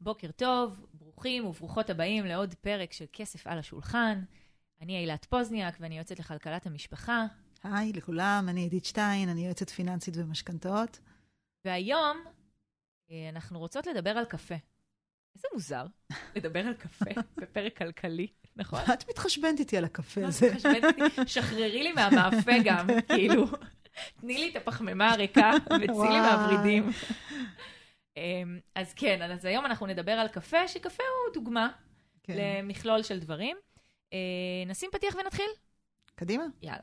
בוקר טוב, ברוכים וברוכות הבאים לעוד פרק של כסף על השולחן. אני אילת פוזניאק ואני יועצת לכלכלת המשפחה. היי לכולם, אני עידית שטיין, אני יועצת פיננסית ומשכנתאות. והיום אה, אנחנו רוצות לדבר על קפה. איזה מוזר לדבר על קפה בפרק כלכלי, נכון? את מתחשבנת איתי על הקפה הזה. את מתחשבנת איתי? שחררי לי מהמאפה גם, כאילו. תני לי את הפחמימה הריקה וצאי לי וואי. מהוורידים. אמ, אז כן, אז היום אנחנו נדבר על קפה, שקפה הוא דוגמה כן. למכלול של דברים. אה, נשים פתיח ונתחיל? קדימה. יאללה.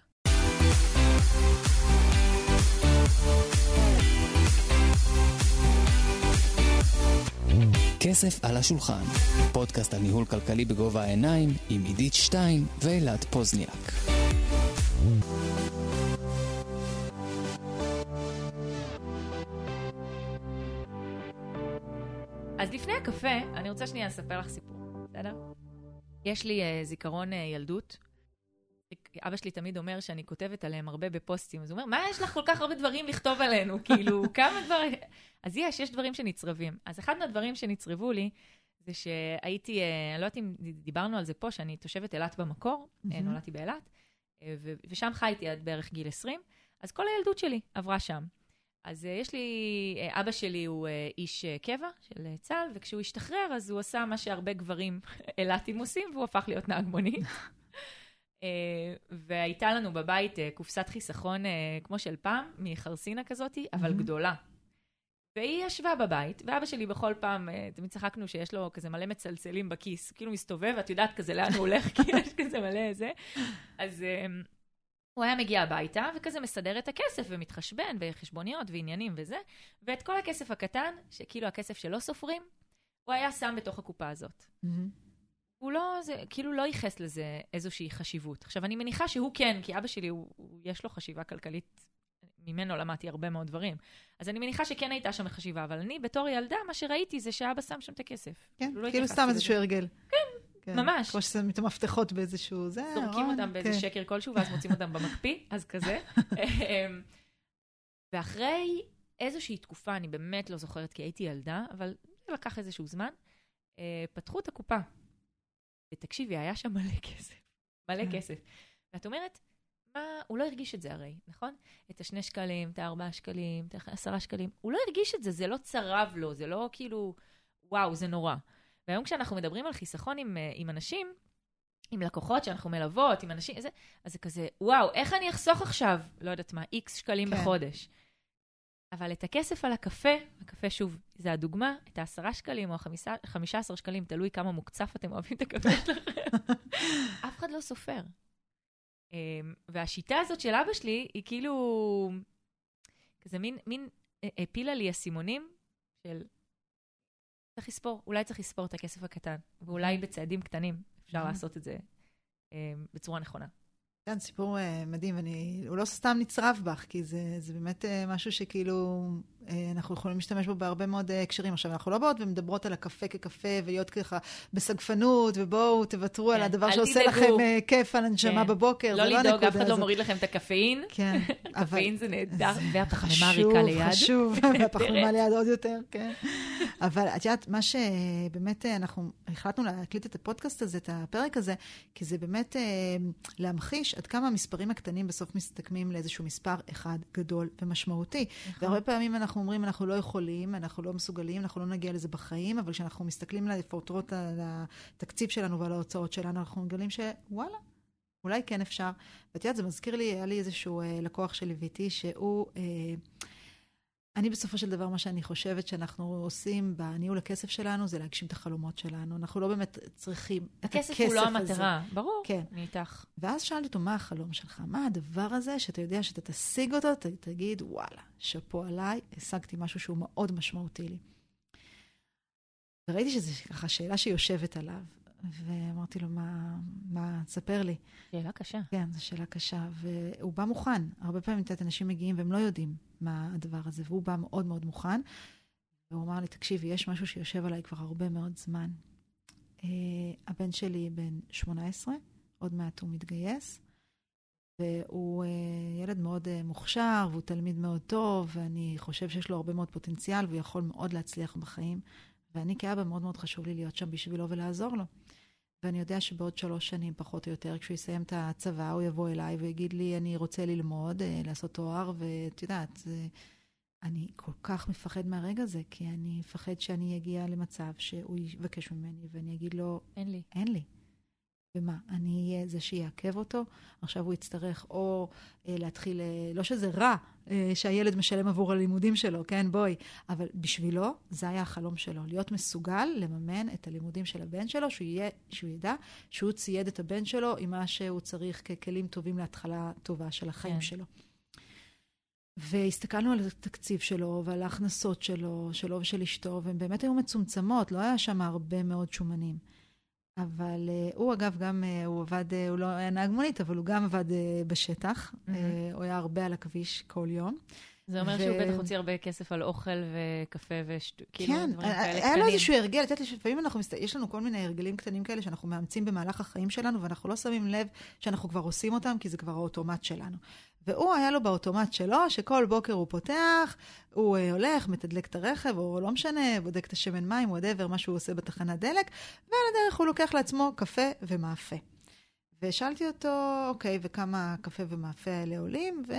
כסף על השולחן, פודקאסט על ניהול כלכלי בגובה העיניים עם עידית שטיין ואילת פוזניאק. אז לפני הקפה, אני רוצה שנייה לספר לך סיפור, בסדר? יש לי uh, זיכרון uh, ילדות. אבא שלי תמיד אומר שאני כותבת עליהם הרבה בפוסטים, אז הוא אומר, מה יש לך כל כך הרבה דברים לכתוב עלינו? כאילו, כמה דברים... אז יש, יש דברים שנצרבים. אז אחד מהדברים שנצרבו לי, זה שהייתי, אה, אני לא יודעת אם דיברנו על זה פה, שאני תושבת אילת במקור, mm-hmm. נולדתי באילת, ושם חייתי עד בערך גיל 20, אז כל הילדות שלי עברה שם. אז uh, יש לי, uh, אבא שלי הוא uh, איש קבע של צה"ל, וכשהוא השתחרר, אז הוא עשה מה שהרבה גברים אילתים עושים, והוא הפך להיות נהג מונית. והייתה לנו בבית קופסת חיסכון כמו של פעם, מחרסינה כזאת, אבל. גדולה. והיא ישבה בבית, ואבא שלי בכל פעם, תמיד צחקנו שיש לו כזה מלא מצלצלים בכיס, כאילו מסתובב, ואת יודעת כזה לאן הוא הולך, כי יש כזה מלא זה. אז... הוא היה מגיע הביתה, וכזה מסדר את הכסף, ומתחשבן, וחשבוניות, ועניינים וזה, ואת כל הכסף הקטן, שכאילו הכסף שלא סופרים, הוא היה שם בתוך הקופה הזאת. מהמם. הוא לא, זה, כאילו לא ייחס לזה איזושהי חשיבות. עכשיו, אני מניחה שהוא כן, כי אבא שלי, הוא, הוא, יש לו חשיבה כלכלית, ממנו למדתי הרבה מאוד דברים. אז אני מניחה שכן הייתה שם חשיבה, אבל אני, בתור ילדה, מה שראיתי זה שאבא שם שם את הכסף. כן, לא כאילו סתם. איזשהו הרגל. כן. ממש. כמו ששמים את המפתחות באיזשהו זה. זורקים ארון, אותם באיזה כן. שקר כלשהו, ואז מוצאים אותם במקפיא, אז כזה. אמ, ואחרי איזושהי תקופה, אני באמת לא זוכרת כי הייתי ילדה, אבל זה לקח איזשהו זמן, אה, פתחו את הקופה. ותקשיבי, היה שם מלא כסף. מלא כן. כסף. ואת אומרת, מה, הוא לא הרגיש את זה הרי, נכון? את השני שקלים, את הארבעה שקלים, את העשרה שקלים. הוא לא הרגיש את זה, זה לא צרב לו, זה לא כאילו, וואו, זה נורא. והיום כשאנחנו מדברים על חיסכון עם, אה, עם אנשים, עם לקוחות שאנחנו מלוות, עם אנשים, איזה, אז זה כזה, וואו, איך אני אחסוך עכשיו, לא יודעת מה, איקס שקלים כן. בחודש. אבל את הכסף על הקפה, הקפה שוב, זה הדוגמה, את העשרה שקלים או החמישה חמישה עשר שקלים, תלוי כמה מוקצף אתם אוהבים את הקפה שלכם, אף אחד לא סופר. אמ, והשיטה הזאת של אבא שלי, היא כאילו, כזה מין, מין אה, הפילה לי אסימונים של צריך לספור, אולי צריך לספור את הכסף הקטן, ואולי בצעדים קטנים אפשר Mhm. לעשות את זה אה, בצורה נכונה. כן, סיפור אה, מדהים, ואני, הוא לא סתם נצרב בך, כי זה, זה באמת אה, משהו שכאילו אה, אנחנו יכולים להשתמש בו בהרבה מאוד הקשרים. עכשיו, אנחנו לא באות ומדברות על הקפה כקפה, ולהיות ככה בסגפנות, ובואו תוותרו על כן, הדבר אל שעושה תדאגו. לכם אה, כיף על הנשמה כן. בבוקר, לא לא לדאוג, הנקודה אף אחד לא. מוריד לכם את הקפאין. כן. קפאין זה נהדר, והפחמימה חשוב, הריקה ליד. חשוב, והפחמימה נהדרת. ליד עוד יותר, כן. אבל את יודעת, מה שבאמת אנחנו החלטנו להקליט את הפודקאסט הזה, את הפרק הזה, כי זה באמת להמחיש עד כמה המספרים הקטנים בסוף מסתכמים לאיזשהו מספר אחד גדול ומשמעותי. נכון. והרבה פעמים אנחנו אומרים, אנחנו לא יכולים, אנחנו לא מסוגלים, אנחנו לא נגיע לזה בחיים, אבל כשאנחנו מסתכלים לפרוטרוט על התקציב שלנו ועל ההוצאות שלנו, אנחנו מגלים שוואלה, אולי כן אפשר. ואת יודעת, זה מזכיר לי, היה לי איזשהו אה, לקוח שליוויתי, שהוא... אה, אני בסופו של דבר, מה שאני חושבת שאנחנו עושים בניהול הכסף שלנו, זה להגשים את החלומות שלנו. אנחנו לא באמת צריכים את הכסף הכסף הוא לא הזה. המטרה, ברור. כן. אני איתך. ואז שאלתי אותו, מה החלום שלך? מה הדבר הזה שאתה יודע שאתה תשיג אותו, ת, תגיד, וואלה, שאפו עליי, השגתי משהו שהוא מאוד משמעותי לי. וראיתי שזו ככה שאלה שיושבת עליו, ואמרתי לו, מה, מה, תספר לי. שאלה קשה. כן, זו שאלה קשה, והוא בא מוכן. הרבה פעמים, את יודעת, אנשים מגיעים והם לא יודעים מה הזה, והוא בא מאוד מאוד מוכן. והוא אמר לי, תקשיבי, יש משהו שיושב עליי כבר הרבה מאוד זמן. Uh, הבן שלי בן 18, עוד מעט הוא מתגייס, והוא uh, ילד מאוד uh, מוכשר, והוא תלמיד מאוד טוב, ואני חושב שיש לו הרבה מאוד פוטנציאל, והוא יכול מאוד להצליח בחיים. ואני כאבא מאוד מאוד חשוב לי להיות שם בשבילו ולעזור לו. ואני יודע שבעוד שלוש שנים, פחות או יותר, כשהוא יסיים את הצבא, הוא יבוא אליי ויגיד לי, אני רוצה ללמוד, אה, לעשות תואר, ואת יודעת. אני כל כך מפחד מהרגע הזה, כי אני מפחד שאני אגיע למצב שהוא יבקש ממני ואני אגיד לו, אין לי. אין לי. ומה, אני אהיה זה שיעכב אותו? עכשיו הוא יצטרך או אה, להתחיל, אה, לא שזה רע שהילד משלם עבור הלימודים שלו, כן, בואי, אבל בשבילו זה היה החלום שלו, להיות מסוגל לממן את הלימודים של הבן שלו, שהוא, יהיה, שהוא ידע שהוא צייד את הבן שלו עם מה שהוא צריך ככלים טובים להתחלה טובה של החיים כן. שלו. והסתכלנו על התקציב שלו ועל ההכנסות שלו, שלו ושל אשתו, והן באמת היו מצומצמות, לא היה שם הרבה מאוד שומנים. אבל uh, הוא אגב גם, uh, הוא עבד, uh, הוא לא היה נהג מונית, אבל הוא גם עבד בשטח. Mm-hmm. הוא היה הרבה על הכביש כל יום. זה אומר ו... שהוא בטח הוציא הרבה כסף על אוכל וקפה ושטות, כאילו כן, דברים כאלה קטנים. היה לו איזשהו הרגל, את יודעת, לפעמים אנחנו, מסת... יש לנו כל מיני הרגלים קטנים כאלה שאנחנו מאמצים במהלך החיים שלנו, ואנחנו לא שמים לב שאנחנו כבר עושים אותם, כי זה כבר האוטומט שלנו. והוא, היה לו באוטומט שלו, שכל בוקר הוא פותח, הוא uh, הולך, מתדלק את הרכב, או לא משנה, בודק את השמן מים, whatever, מה שהוא עושה בתחנת דלק, ועל הדרך הוא לוקח לעצמו קפה ומאפה. ושאלתי אותו, אוקיי, וכמה קפה ומאפה האלה עולים? ו...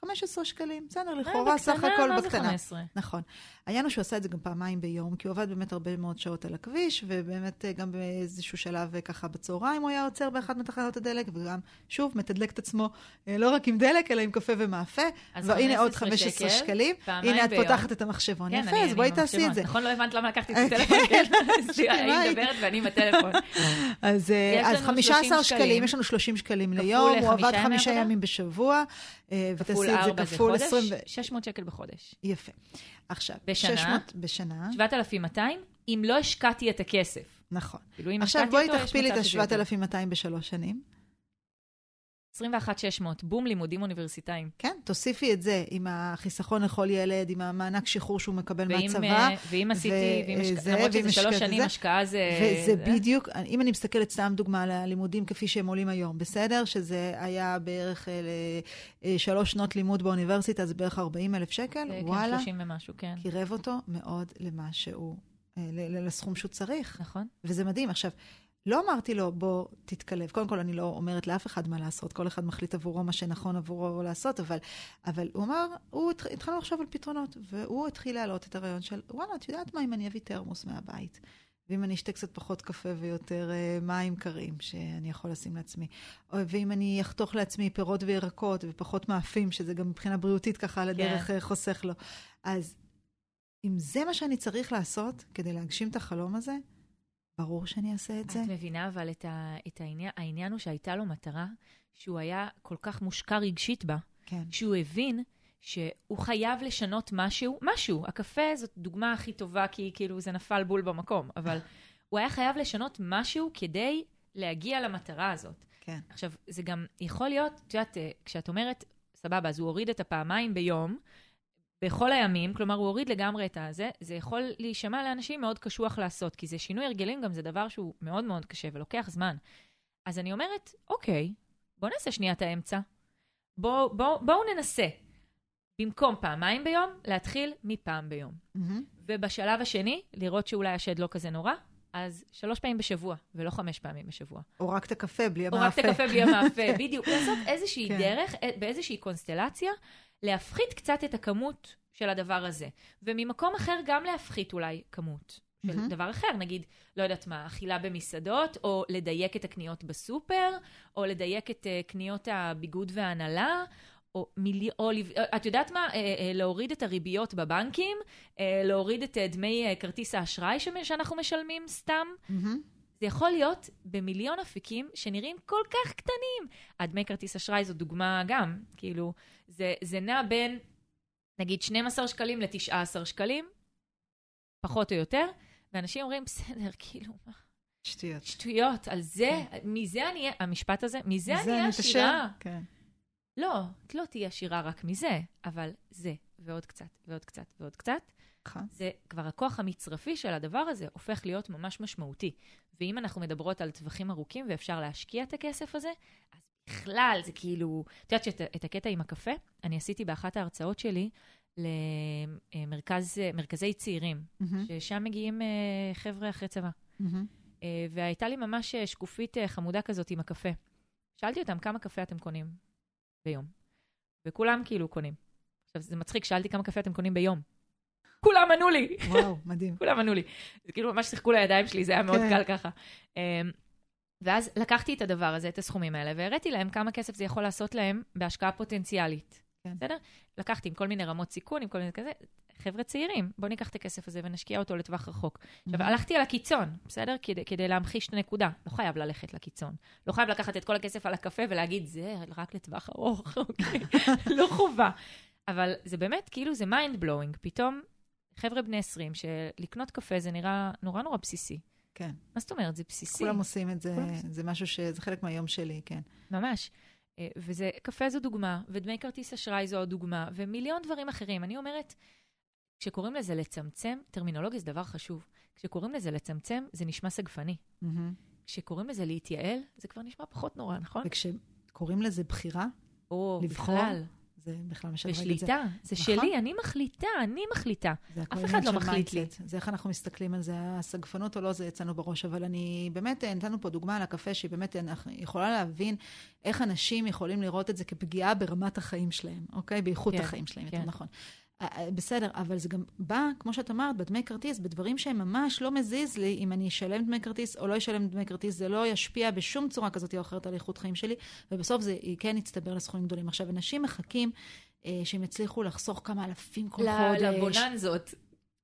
15 שקלים, בסדר, לכאורה סך הכל בקטנה. מה זה 15? נכון. העניין הוא שהוא עשה את זה גם פעמיים ביום, כי הוא עבד באמת הרבה מאוד שעות על הכביש, ובאמת אה, גם באיזשהו שלב אה, ככה בצהריים הוא היה עוצר באחת מתחנות הדלק, וגם, שוב, מתדלק את עצמו אה, לא רק עם דלק, אלא עם קפה ומאפה. אז והנה עוד 15 שקלים. הנה, את פותחת את המחשבון. יפה, אז בואי תעשי את זה. נכון, לא הבנת למה לקחתי את הטלפון, כן? היא מדברת ואני עם הטלפון. אז 15 שקלים, יש לנו 30 שקלים ליום, הוא עבד חמישה ימים בשבוע. ותעשי את זה כפול 20... 600 שקל בחודש. יפה. עכשיו, בשנה, 600 בשנה. 7,200, אם לא השקעתי את הכסף. נכון. כאילו, אם עכשיו בואי תכפילי את ה-7,200 בשלוש שנים. 21,600, בום לימודים אוניברסיטאיים. כן, תוסיפי את זה עם החיסכון לכל ילד, עם המענק שחרור שהוא מקבל ואם, מהצבא. ואם עשיתי, ואם השק... זה, למרות שזה שלוש שנים השקעה זה... וזה זה... בדיוק, אם אני מסתכלת סתם דוגמה על הלימודים כפי שהם עולים היום, בסדר? שזה היה בערך אה, שלוש שנות לימוד באוניברסיטה, זה בערך 40 אלף שקל, כן, וואלה. כן, 30 ומשהו, כן. קירב אותו מאוד למה שהוא, אה, לסכום שהוא צריך. נכון. וזה מדהים. עכשיו, לא אמרתי לו, בוא תתקלב. קודם כל, אני לא אומרת לאף אחד מה לעשות, כל אחד מחליט עבורו מה שנכון עבורו לעשות, אבל, אבל הוא אמר, הוא התח... התחלנו לחשוב על פתרונות, והוא התחיל להעלות את הרעיון של, וואלה, את יודעת מה אם אני אביא תרמוס מהבית? ואם אני אשתה קצת פחות קפה ויותר uh, מים קרים שאני יכול לשים לעצמי, ואם אני אחתוך לעצמי פירות וירקות ופחות מאפים, שזה גם מבחינה בריאותית ככה על הדרך כן. חוסך לו. אז אם זה מה שאני צריך לעשות כדי להגשים את החלום הזה, ברור שאני אעשה את זה. את מבינה, אבל את, ה, את העניין, העניין הוא שהייתה לו מטרה שהוא היה כל כך מושקע רגשית בה, כן. שהוא הבין שהוא חייב לשנות משהו, משהו. הקפה זאת דוגמה הכי טובה, כי כאילו זה נפל בול במקום, אבל הוא היה חייב לשנות משהו כדי להגיע למטרה הזאת. כן. עכשיו, זה גם יכול להיות, את יודעת, כשאת אומרת, סבבה, אז הוא הוריד את הפעמיים ביום, בכל הימים, כלומר, הוא הוריד לגמרי את הזה, זה יכול להישמע לאנשים מאוד קשוח לעשות, כי זה שינוי הרגלים, גם זה דבר שהוא מאוד מאוד קשה ולוקח זמן. אז אני אומרת, אוקיי, בואו נעשה שנייה את האמצע. בואו בוא, בוא ננסה. במקום פעמיים ביום, להתחיל מפעם ביום. Mm-hmm. ובשלב השני, לראות שאולי השד לא כזה נורא, אז שלוש פעמים בשבוע, ולא חמש פעמים בשבוע. או רק את הקפה בלי המאפה. או רק את הקפה בלי המאפה, בדיוק. לעשות איזושהי כן. דרך, באיזושהי קונסטלציה, להפחית קצת את הכמות של הדבר הזה. וממקום אחר גם להפחית אולי כמות של mm-hmm. דבר אחר, נגיד, לא יודעת מה, אכילה במסעדות, או לדייק את הקניות בסופר, או לדייק את uh, קניות הביגוד וההנהלה, או, מילי, או את יודעת מה? אה, אה, להוריד את הריביות בבנקים, אה, להוריד את אה, דמי אה, כרטיס האשראי שאנחנו משלמים סתם. Mm-hmm. זה יכול להיות במיליון אפיקים שנראים כל כך קטנים. הדמי כרטיס אשראי זו דוגמה גם, כאילו, זה, זה נע בין, נגיד, 12 שקלים ל-19 שקלים, פחות או יותר, ואנשים אומרים, בסדר, כאילו, מה? שטויות. שטויות, על זה, כן. מזה אני, המשפט הזה, מזה אני אהיה עשירה. כן. לא, את לא תהיי עשירה רק מזה, אבל זה, ועוד קצת, ועוד קצת, ועוד קצת. זה כבר הכוח המצרפי של הדבר הזה הופך להיות ממש משמעותי. ואם אנחנו מדברות על טווחים ארוכים ואפשר להשקיע את הכסף הזה, אז בכלל זה כאילו... את יודעת שאת הקטע עם הקפה, אני עשיתי באחת ההרצאות שלי למרכזי צעירים, מהמם, ששם מגיעים אה, חבר'ה אחרי צבא. אה, והייתה לי ממש אה, שקופית חמודה כזאת עם הקפה. שאלתי אותם, כמה קפה אתם קונים ביום? וכולם כאילו קונים. עכשיו, זה מצחיק, שאלתי כמה קפה אתם קונים ביום. כולם ענו לי, וואו, מדהים. כולם ענו לי. זה כאילו ממש שיחקו לידיים שלי, זה היה מאוד כן. קל ככה. אמ, ואז לקחתי את הדבר הזה, את הסכומים האלה, והראיתי להם כמה כסף זה יכול לעשות להם בהשקעה פוטנציאלית. כן. בסדר? לקחתי עם כל מיני רמות סיכון, עם כל מיני כזה, חבר'ה צעירים, בואו ניקח את הכסף הזה ונשקיע אותו לטווח רחוק. עכשיו, הלכתי על הקיצון, בסדר? כדי, כדי להמחיש את הנקודה. לא חייב ללכת לקיצון. לא חייב לקחת את כל הכסף על הקפה ולהגיד, זה רק לטווח ארוך, אוקיי? לא חובה. אבל זה באמת, כאילו, זה mind blowing. פתאום, חבר'ה בני 20, שלקנות קפה זה נראה נורא נורא בסיסי. כן. מה זאת אומרת? זה בסיסי. כולם עושים את זה, כולם. זה משהו ש... זה חלק מהיום שלי, כן. ממש. אה, וזה, קפה זו דוגמה, ודמי כרטיס אשראי זו עוד דוגמה, ומיליון דברים אחרים. אני אומרת, כשקוראים לזה לצמצם, טרמינולוגיה זה דבר חשוב. כשקוראים לזה לצמצם, זה נשמע סגפני. מהמם. כשקוראים לזה להתייעל, זה כבר נשמע פחות נורא, נכון? וכשקוראים לזה בחירה, או לבחור, בכלל, זה בכלל משדרג את זה. בשליטה. זה נכון. שלי, אני מחליטה, אני מחליטה. אף אחד לא מחליט לי. זה איך אנחנו מסתכלים על זה, הסגפנות או לא, זה אצלנו בראש, אבל אני באמת, אה, נתנו פה דוגמה על הקפה, שהיא באמת אנחנו- יכולה להבין איך אנשים יכולים לראות את זה כפגיעה ברמת החיים שלהם, אוקיי? באיכות כן, החיים שלהם, יותר כן. נכון. אה, אה, בסדר, אבל זה גם בא, כמו שאת אמרת, בדמי כרטיס, בדברים שהם ממש לא מזיז לי אם אני אשלם דמי כרטיס או לא אשלם דמי כרטיס, זה לא ישפיע בשום צורה כזאת או אחרת על איכות חיים שלי, ובסוף זה כן יצטבר לסכומים גדולים. עכשיו, אנשים מחכים אה, שהם יצליחו לחסוך כמה אלפים כל חודש. לבוננזות.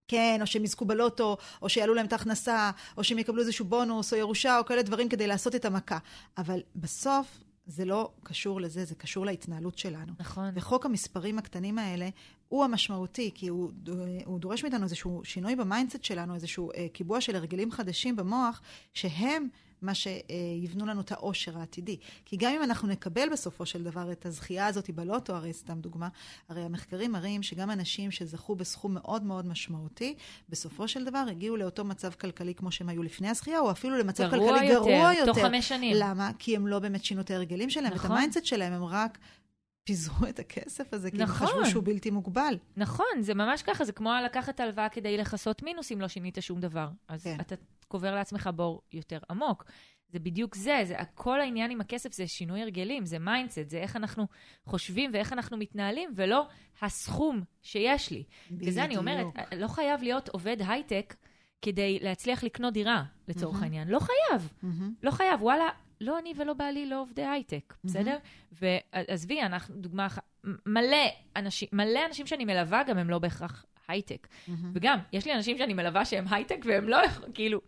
כן, או שהם יזכו בלוטו, או שיעלו להם את ההכנסה, או שהם יקבלו איזשהו בונוס או ירושה, או כאלה דברים כדי לעשות את המכה. אבל בסוף זה לא קשור לזה, זה קשור להתנהלות שלנו. נכון. וחוק המספרים הקטנים האלה הוא המשמעותי, כי הוא, הוא דורש מאיתנו איזשהו שינוי ב mindset שלנו, איזשהו אה, קיבוע של הרגלים חדשים במוח, שהם מה שיבנו לנו את העושר העתידי. כי גם אם אנחנו נקבל בסופו של דבר את הזכייה הזאת בלוטו, הרי סתם דוגמה, הרי המחקרים מראים שגם אנשים שזכו בסכום מאוד מאוד משמעותי, בסופו של דבר הגיעו לאותו מצב כלכלי כמו שהם היו לפני הזכייה, או אפילו למצב גרוע כלכלי יותר, גרוע יותר. תוך חמש שנים. למה? כי הם לא באמת שינו את ההרגלים שלהם, נכון. את ה mindset שלהם, הם רק פיזרו את הכסף הזה, כי נכון. הם חשבו שהוא בלתי מוגבל. נכון, זה ממש ככה, זה כמו לקחת הלוואה כדי לכסות מינוס אם לא שינית שום דבר. אז כן. אתה קובר לעצמך בור יותר עמוק. זה בדיוק זה, זה כל העניין עם הכסף זה שינוי הרגלים, זה mindset, זה איך אנחנו חושבים ואיך אנחנו מתנהלים, ולא הסכום שיש לי. וזה אני אומרת, בדיוק. לא חייב להיות עובד הייטק כדי להצליח לקנות דירה, לצורך מהמם. העניין. לא חייב, מהמם. לא חייב, וואלה, לא אני ולא בעלי לא עובדי הייטק, בסדר? ועזבי, אנחנו, דוגמה אחת, מלא אנשים, מלא אנשים שאני מלווה גם הם לא בהכרח הייטק. מהמם. וגם, יש לי אנשים שאני מלווה שהם הייטק והם לא, כאילו...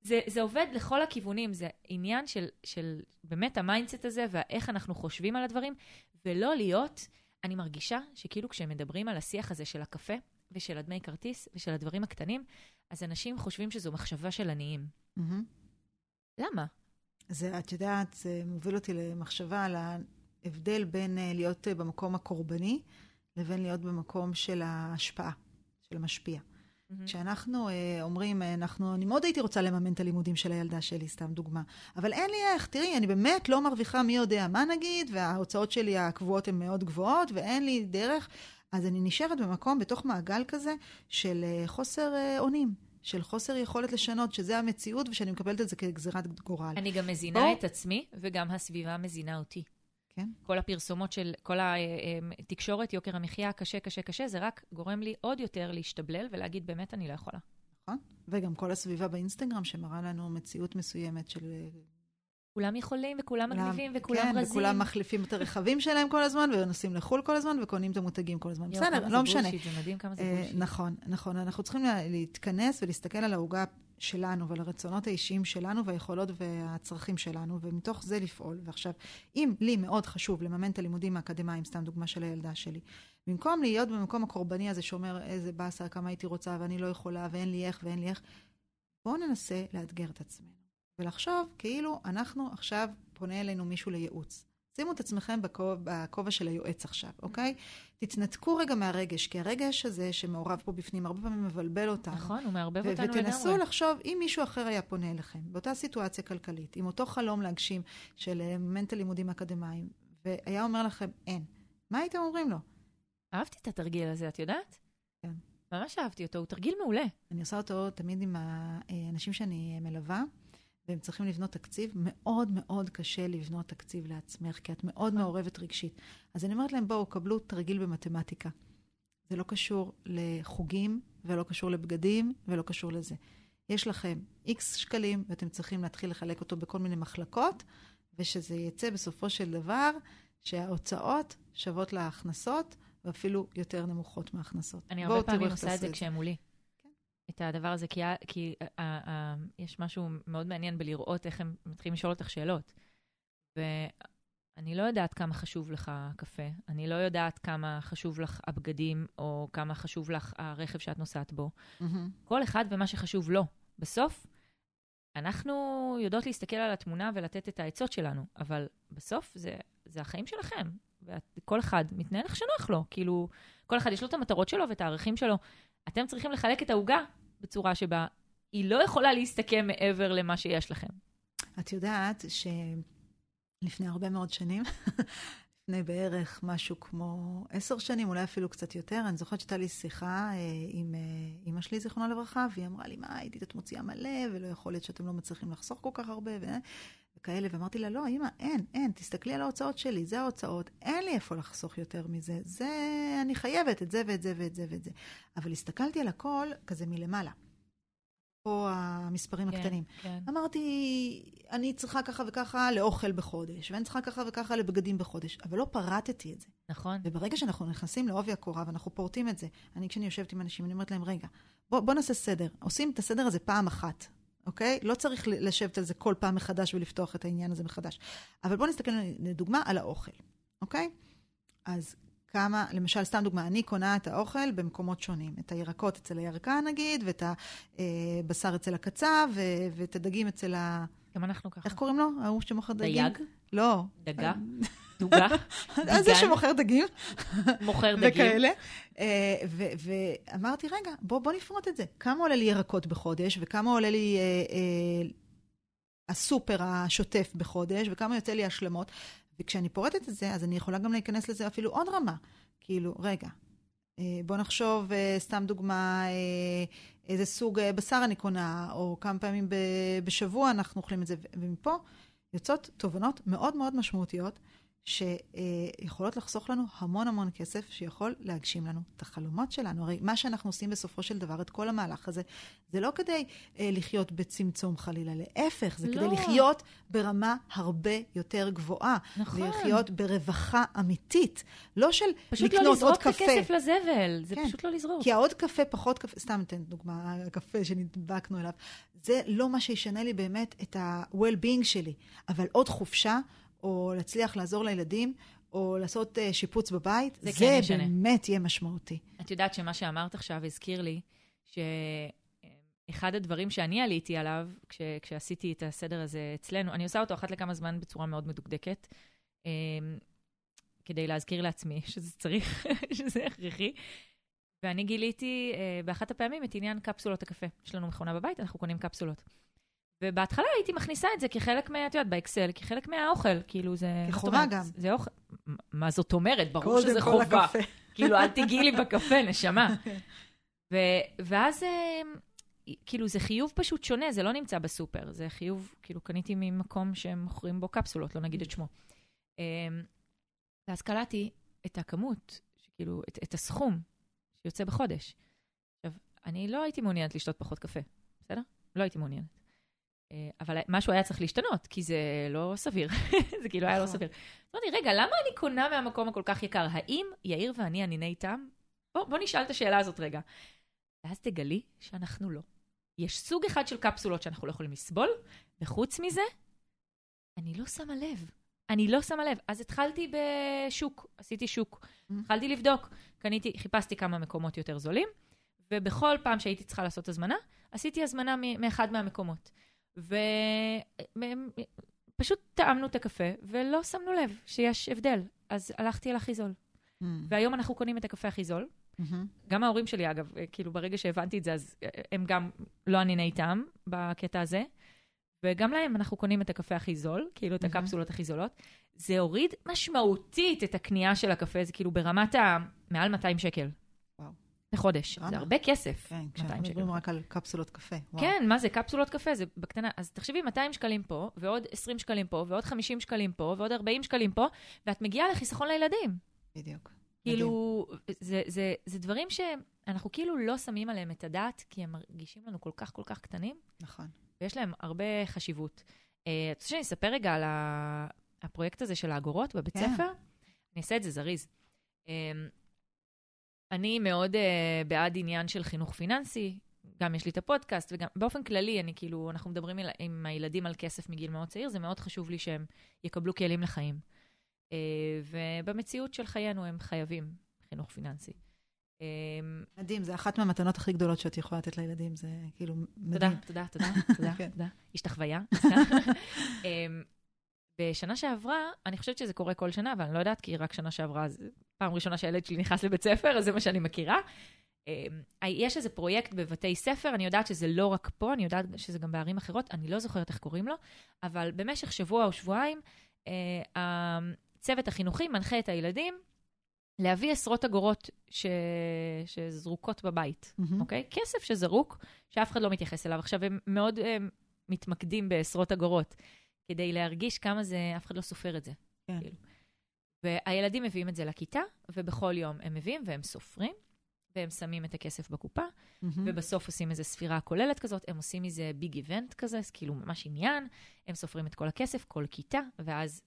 זה, זה עובד לכל הכיוונים, זה עניין של, של באמת ה mindset הזה ואיך אנחנו חושבים על הדברים, ולא להיות, אני מרגישה שכאילו כשהם מדברים על השיח הזה של הקפה ושל הדמי כרטיס ושל הדברים הקטנים, אז אנשים חושבים שזו מחשבה של עניים. מהמם. למה? זה, את יודעת, זה מוביל אותי למחשבה על ההבדל בין אה, להיות אה, במקום הקורבני לבין להיות במקום של ההשפעה, של המשפיע. כשאנחנו אה, אומרים, אה, אנחנו, אני מאוד הייתי רוצה לממן את הלימודים של הילדה שלי, סתם דוגמה, אבל אין לי איך, תראי, אני באמת לא מרוויחה מי יודע מה נגיד, וההוצאות שלי הקבועות הן מאוד גבוהות, ואין לי דרך, אז אני נשארת במקום, בתוך מעגל כזה, של אה, חוסר אה, אונים. של חוסר יכולת לשנות, שזה המציאות, ושאני מקבלת את זה כגזירת גורל. אני גם מזינה בוא- את עצמי, וגם הסביבה מזינה אותי. כן? כל הפרסומות של כל התקשורת, יוקר המחיה, קשה, קשה, קשה, זה רק גורם לי עוד יותר להשתבלל ולהגיד, באמת אני לא יכולה. נכון? וגם כל הסביבה באינסטגרם שמראה לנו מציאות מסוימת של... כולם יכולים, וכולם כולם- מגניבים, וכולם כן, רזים. וכולם מחליפים את הרכבים שלהם כל הזמן, ונוסעים לחו"ל כל הזמן, וקונים את המותגים כל הזמן. בסדר, לא משנה. זה מדהים כמה זה אה, בולשיט. נכון, נכון. אנחנו צריכים לה- להתכנס ולהסתכל על העוגה שלנו ועל הרצונות האישיים שלנו והיכולות והצרכים שלנו, ומתוך זה לפעול. ועכשיו, אם לי מאוד חשוב לממן את הלימודים האקדמיים, סתם דוגמה של הילדה שלי, במקום להיות במקום הקורבני הזה שאומר איזה באסה, כמה הייתי רוצה ואני לא יכולה ואין לי איך ואין לי איך, בואו ננסה לאתגר את עצמנו ולחשוב כאילו אנחנו עכשיו פונה אלינו מישהו לייעוץ. שימו את עצמכם בכובע, של היועץ עכשיו, אוקיי? תתנתקו רגע מהרגש, כי הרגש הזה שמעורב פה בפנים הרבה פעמים מבלבל אותנו. נכון, הוא מערבב אותנו ותנסו לגמרי. לחשוב, אם מישהו אחר היה פונה אליכם, באותה סיטואציה כלכלית, עם אותו חלום להגשים של לממן את הלימודים האקדמיים, והיה אומר לכם, אין, מה הייתם אומרים לו? אהבתי את התרגיל הזה, את יודעת? כן. ממש אהבתי אותו, הוא תרגיל מעולה. אני עושה אותו תמיד עם האנשים שאני מלווה, והם צריכים לבנות תקציב. מאוד מאוד קשה לבנות תקציב לעצמך, כי את מאוד מעורבת רגשית. אז אני אומרת להם, בואו, קבלו תרגיל במתמטיקה. זה לא קשור לחוגים, ולא קשור לבגדים, ולא קשור לזה. יש לכם איקס שקלים, ואתם צריכים להתחיל לחלק אותו בכל מיני מחלקות, ושזה יצא בסופו של דבר שההוצאות שוות להכנסות, ואפילו יותר נמוכות מההכנסות. אני הרבה פעמים עושה את זה כשהם מולי. את הדבר הזה, כי, כי uh, uh, יש משהו מאוד מעניין בלראות איך הם מתחילים לשאול אותך שאלות. ואני לא יודעת כמה חשוב לך הקפה, אני לא יודעת כמה חשוב לך הבגדים, או כמה חשוב לך הרכב שאת נוסעת בו. Mm-hmm. כל אחד ומה שחשוב לו. בסוף, אנחנו יודעות להסתכל על התמונה ולתת את העצות שלנו, אבל בסוף זה, זה החיים שלכם. וכל אחד מתנהל איך שנוח לו. כאילו, כל אחד יש לו את המטרות שלו ואת הערכים שלו. אתם צריכים לחלק את העוגה בצורה שבה היא לא יכולה להסתכם מעבר למה שיש לכם. את יודעת שלפני הרבה מאוד שנים, לפני בערך משהו כמו עשר שנים, אולי אפילו קצת יותר, אני זוכרת שהייתה לי שיחה אה, עם אה, אימא שלי, זיכרונה לברכה, והיא אמרה לי, מה, הייתי את מוציאה מלא, ולא יכול להיות שאתם לא מצליחים לחסוך כל כך הרבה, ו... וכאלה, ואמרתי לה, לא, אמא, אין, אין, תסתכלי על ההוצאות שלי, זה ההוצאות, אין לי איפה לחסוך יותר מזה, זה, אני חייבת את זה ואת זה ואת זה ואת זה. אבל הסתכלתי על הכל כזה מלמעלה. פה המספרים כן, הקטנים. כן. אמרתי, אני צריכה ככה וככה לאוכל בחודש, ואני צריכה ככה וככה לבגדים בחודש, אבל לא פרטתי את זה. נכון. וברגע שאנחנו נכנסים לעובי הקורה ואנחנו פורטים את זה, אני כשאני יושבת עם אנשים, אני אומרת להם, רגע, בוא, בוא נעשה סדר. עושים את הסדר הזה פעם אחת. אוקיי? לא צריך לשבת על זה כל פעם מחדש ולפתוח את העניין הזה מחדש. אבל בואו נסתכל לדוגמה על האוכל, אוקיי? אז כמה, למשל, סתם דוגמה, אני קונה את האוכל במקומות שונים. את הירקות אצל הירקה נגיד, ואת הבשר אצל הקצב, ואת הדגים אצל ה... גם אנחנו ככה. איך קוראים לו? ההוא שמוכר דגים? דייג? לא. דגה? דוגה? אז זה שמוכר דגים. מוכר דגים. וכאלה. אה, ואמרתי, רגע, בוא נפרוט את זה. כמה עולה לי ירקות בחודש, וכמה עולה לי אה, אה, הסופר השוטף בחודש, וכמה יוצא לי השלמות. וכשאני פורטת את זה, אז אני יכולה גם להיכנס לזה אפילו עוד רמה. כאילו, רגע, בוא נחשוב, סתם דוגמה, איזה סוג בשר אני קונה, או כמה פעמים בשבוע אנחנו אוכלים את זה, ומפה יוצאות תובנות מאוד מאוד משמעותיות. שיכולות לחסוך לנו המון המון כסף, שיכול להגשים לנו את החלומות שלנו. הרי מה שאנחנו עושים בסופו של דבר, את כל המהלך הזה, זה לא כדי אה, לחיות בצמצום חלילה, להפך, זה לא. כדי לחיות ברמה הרבה יותר גבוהה. נכון. ולחיות ברווחה אמיתית, לא של לקנות לא עוד קפה. פשוט לא לזרוק את הכסף לזבל, זה כן. פשוט לא לזרוק. כי העוד קפה, פחות קפה, סתם אתן דוגמה, הקפה שנדבקנו אליו, זה לא מה שישנה לי באמת את ה-well-being שלי, אבל עוד חופשה, או להצליח לעזור לילדים, או לעשות uh, שיפוץ בבית, זה, זה כן באמת יהיה משמעותי. את יודעת שמה שאמרת עכשיו הזכיר לי, שאחד הדברים שאני עליתי עליו, כש, כשעשיתי את הסדר הזה אצלנו, אני עושה אותו אחת לכמה זמן בצורה מאוד מדוקדקת, um, כדי להזכיר לעצמי שזה צריך, שזה הכרחי. ואני גיליתי uh, באחת הפעמים את עניין קפסולות הקפה. יש לנו מכונה בבית, אנחנו קונים קפסולות. ובהתחלה הייתי מכניסה את זה כחלק מה... את יודעת, באקסל, כחלק מהאוכל, כאילו זה... כחובה גם. זה אוכל. מה זאת אומרת? ברור שזה חובה. כאילו, אל תגיעי לי בקפה, נשמה. ו- ואז, אה, כאילו, זה חיוב פשוט שונה, זה לא נמצא בסופר. זה חיוב, כאילו, קניתי ממקום שהם מוכרים בו קפסולות, לא נגיד את שמו. אמ, ואז קלטתי את הכמות, כאילו, את, את הסכום שיוצא בחודש. עכשיו, אני לא הייתי מעוניינת לשתות פחות קפה, בסדר? לא הייתי מעוניינת. אה, אבל משהו היה צריך להשתנות, כי זה לא סביר. זה כאילו היה לא נכון. סביר. אמרתי, רגע, למה אני קונה מהמקום הכל כך יקר? האם יאיר ואני הניני טעם? בוא, בוא נשאל את השאלה הזאת רגע. ואז תגלי שאנחנו לא. יש סוג אחד של קפסולות שאנחנו לא יכולים לסבול, וחוץ מזה, אני לא שמה לב. אני לא שמה לב. אז התחלתי בשוק, עשיתי שוק. Mm-hmm. התחלתי לבדוק. קניתי, חיפשתי כמה מקומות יותר זולים, ובכל פעם שהייתי צריכה לעשות הזמנה, עשיתי הזמנה מאחד מהמקומות. ופשוט טעמנו את הקפה, ולא שמנו לב שיש הבדל. אז הלכתי אל הכי זול. Mm. והיום אנחנו קונים את הקפה הכי זול. Mm-hmm. גם ההורים שלי, אגב, כאילו, ברגע שהבנתי את זה, אז הם גם לא ענייני טעם בקטע הזה. וגם להם אנחנו קונים את הקפה הכי זול, כאילו את מהמם. הקפסולות הכי זולות. זה הוריד משמעותית את הקנייה של הקפה, זה כאילו ברמת ה... מעל 200 שקל. לחודש. כמה? זה הרבה כסף. כן, 200 כשאנחנו. מדברים רק על קפסולות קפה. וואו. כן, מה זה, קפסולות קפה, זה בקטנה. אז תחשבי, 200 שקלים פה, ועוד 20 שקלים פה, ועוד 50 שקלים פה, ועוד 40 שקלים פה, ואת מגיעה לחיסכון לילדים. בדיוק. כאילו, זה, זה, זה דברים שאנחנו כאילו לא שמים עליהם את הדעת, כי הם מרגישים לנו כל כך כל כך קטנים, נכון. ויש להם הרבה חשיבות. אה, את רוצה שאני אספר רגע על הפרויקט הזה של האגורות בבית כן. ספר? אני אעשה את זה זריז. אני מאוד uh, בעד עניין של חינוך פיננסי, גם יש לי את הפודקאסט, וגם באופן כללי, אני כאילו, אנחנו מדברים עם, עם הילדים על כסף מגיל מאוד צעיר, זה מאוד חשוב לי שהם יקבלו כלים לחיים. Uh, ובמציאות של חיינו הם חייבים חינוך פיננסי. Uh, מדהים, זה אחת מהמתנות הכי גדולות שאת יכולה לתת לילדים, זה כאילו מדהים. תודה, תודה, תודה, כן. תודה. החוויה. אמ, בשנה שעברה, אני חושבת שזה קורה כל שנה, אבל אני לא יודעת, כי רק שנה שעברה, פעם ראשונה שהילד שלי נכנס לבית ספר, אז זה מה שאני מכירה. אמ, יש איזה פרויקט בבתי ספר, אני יודעת שזה לא רק פה, אני יודעת שזה גם בערים אחרות, אני לא זוכרת איך קוראים לו, אבל במשך שבוע או שבועיים, אה, הצוות החינוכי מנחה את הילדים להביא עשרות אגורות ש... שזרוקות בבית. מהמם. אוקיי? כסף שזרוק, שאף אחד לא מתייחס אליו. עכשיו, הם מאוד הם, מתמקדים בעשרות אגורות, כדי להרגיש כמה זה, אף אחד לא סופר את זה. כן. כאילו. והילדים מביאים את זה לכיתה, ובכל יום הם מביאים והם סופרים, והם שמים את הכסף בקופה, מהמם. ובסוף עושים איזו ספירה כוללת כזאת, הם עושים מזה ביג איבנט כזה, אז כאילו ממש עניין, הם סופרים את כל הכסף, כל כיתה, ואז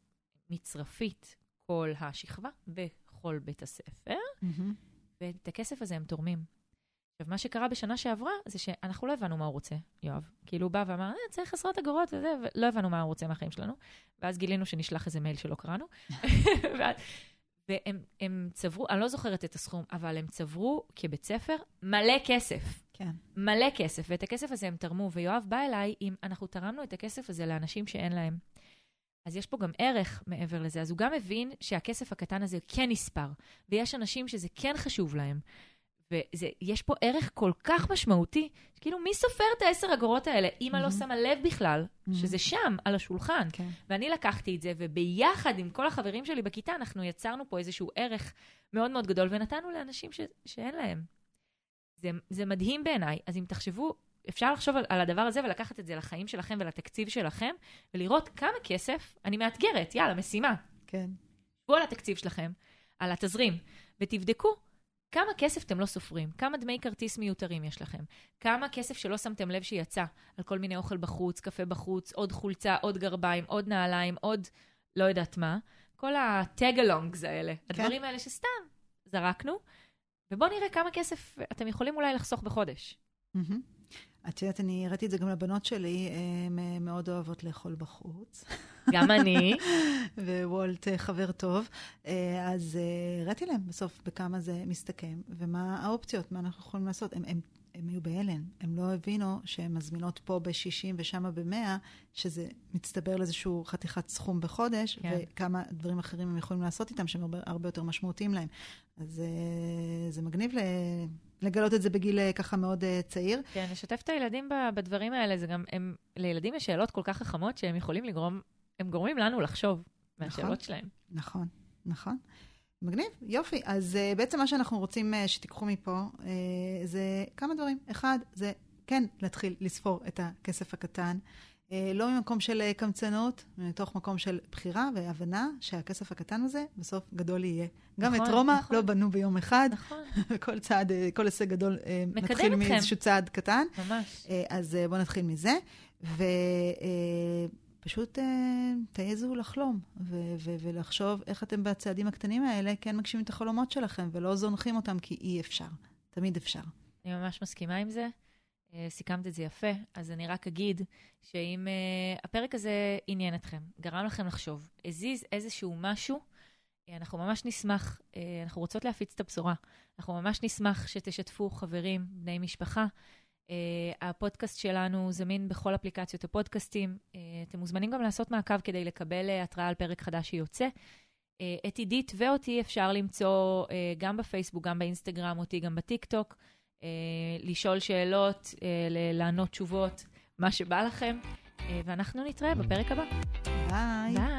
מצרפית כל השכבה בכל בית הספר. מהמם. ואת הכסף הזה הם תורמים. עכשיו, מה שקרה בשנה שעברה, זה שאנחנו לא הבנו מה הוא רוצה, יואב. כאילו, הוא בא ואמר, אה, צריך עשרות אגורות וזה, ולא הבנו מה הוא רוצה מהחיים שלנו. ואז גילינו שנשלח איזה מייל שלא קראנו. והם הם צברו, אני לא זוכרת את הסכום, אבל הם צברו כבית ספר מלא כסף. כן. מלא כסף, ואת הכסף הזה הם תרמו. ויואב בא אליי עם, אנחנו תרמנו את הכסף הזה לאנשים שאין להם. אז יש פה גם ערך מעבר לזה. אז הוא גם שהכסף הקטן הזה כן נספר, ויש אנשים שזה כן חשוב להם. ויש פה ערך כל כך משמעותי, כאילו, מי סופר את העשר אגורות האלה? אמא לא מהמם. שמה לב בכלל, שזה שם, על השולחן. כן. ואני לקחתי את זה, וביחד עם כל החברים שלי בכיתה, אנחנו יצרנו פה איזשהו ערך מאוד מאוד גדול, ונתנו לאנשים ש... שאין להם. זה, זה מדהים בעיניי. אז אם תחשבו, אפשר לחשוב על, על הדבר הזה ולקחת את זה לחיים שלכם ולתקציב שלכם, ולראות כמה כסף, אני מאתגרת, יאללה, משימה. כן. שבו על התקציב שלכם, על התזרים, ותבדקו כמה כסף אתם לא סופרים, כמה דמי כרטיס מיותרים יש לכם, כמה כסף שלא שמתם לב שיצא על כל מיני אוכל בחוץ, קפה בחוץ, עוד חולצה, עוד גרביים, עוד נעליים, עוד לא יודעת מה. כל הטג-אלונגס האלה, כן. הדברים האלה שסתם זרקנו, ובואו נראה כמה כסף אתם יכולים אולי לחסוך בחודש. מהמם. את יודעת, אני הראיתי את זה גם לבנות שלי, הן אה, מאוד אוהבות לאכול בחוץ. גם אני. ווולט אה, חבר טוב, אה, אז הראיתי להם בסוף בכמה זה מסתכם, ומה האופציות, מה אנחנו יכולים לעשות. הם, הם, הם היו בהלם, הם לא הבינו שהן מזמינות פה ב-60 ושם ב-100, שזה מצטבר לאיזשהו חתיכת סכום בחודש, כן. וכמה דברים אחרים הם יכולים לעשות איתם שהם הרבה, הרבה יותר משמעותיים להם. אז זה מגניב ל- לגלות את זה בגיל אה, ככה מאוד אה, צעיר. כן, לשתף את הילדים בדברים האלה, זה גם, הם, לילדים יש שאלות כל כך חכמות שהם יכולים לגרום, הם גורמים לנו לחשוב מהשאלות שלהם. נכון, נכון. מגניב, יופי. אז uh, בעצם מה שאנחנו רוצים uh, שתיקחו מפה uh, זה כמה דברים. אחד, זה כן להתחיל לספור את הכסף הקטן, לא ממקום של uh, קמצנות, מתוך מקום של בחירה והבנה שהכסף הקטן הזה בסוף גדול יהיה. גם נכון, את רומא נכון. לא בנו ביום אחד, נכון, וכל צעד, uh, כל הישג גדול מתחיל אתכם. מאיזשהו צעד קטן. ממש. אה, אז אה, בואו נתחיל מזה, ופשוט תעזו לחלום, ו- ו- ולחשוב איך אתם בצעדים הקטנים האלה כן מגשימים את החלומות שלכם, ולא זונחים אותם כי אי אפשר. תמיד אפשר. אני ממש מסכימה עם זה. אה, סיכמת את זה יפה, אז אני רק אגיד שאם uh, הפרק הזה עניין אתכם, גרם לכם לחשוב, הזיז איזשהו משהו, אה, אנחנו ממש נשמח, uh, אנחנו רוצות להפיץ את הבשורה. אנחנו ממש נשמח שתשתפו חברים, בני משפחה. Uh, הפודקאסט שלנו זמין בכל אפליקציות הפודקאסטים. Uh, אתם מוזמנים גם לעשות מעקב כדי לקבל uh, התראה על פרק חדש שיוצא. Uh, את עידית ואותי אפשר למצוא uh, גם בפייסבוק, גם באינסטגרם, אותי גם בטיקטוק. uh, לשאול שאלות, uh, לענות תשובות, מה שבא לכם. אה, ואנחנו נתראה בפרק הבא. ביי. ביי.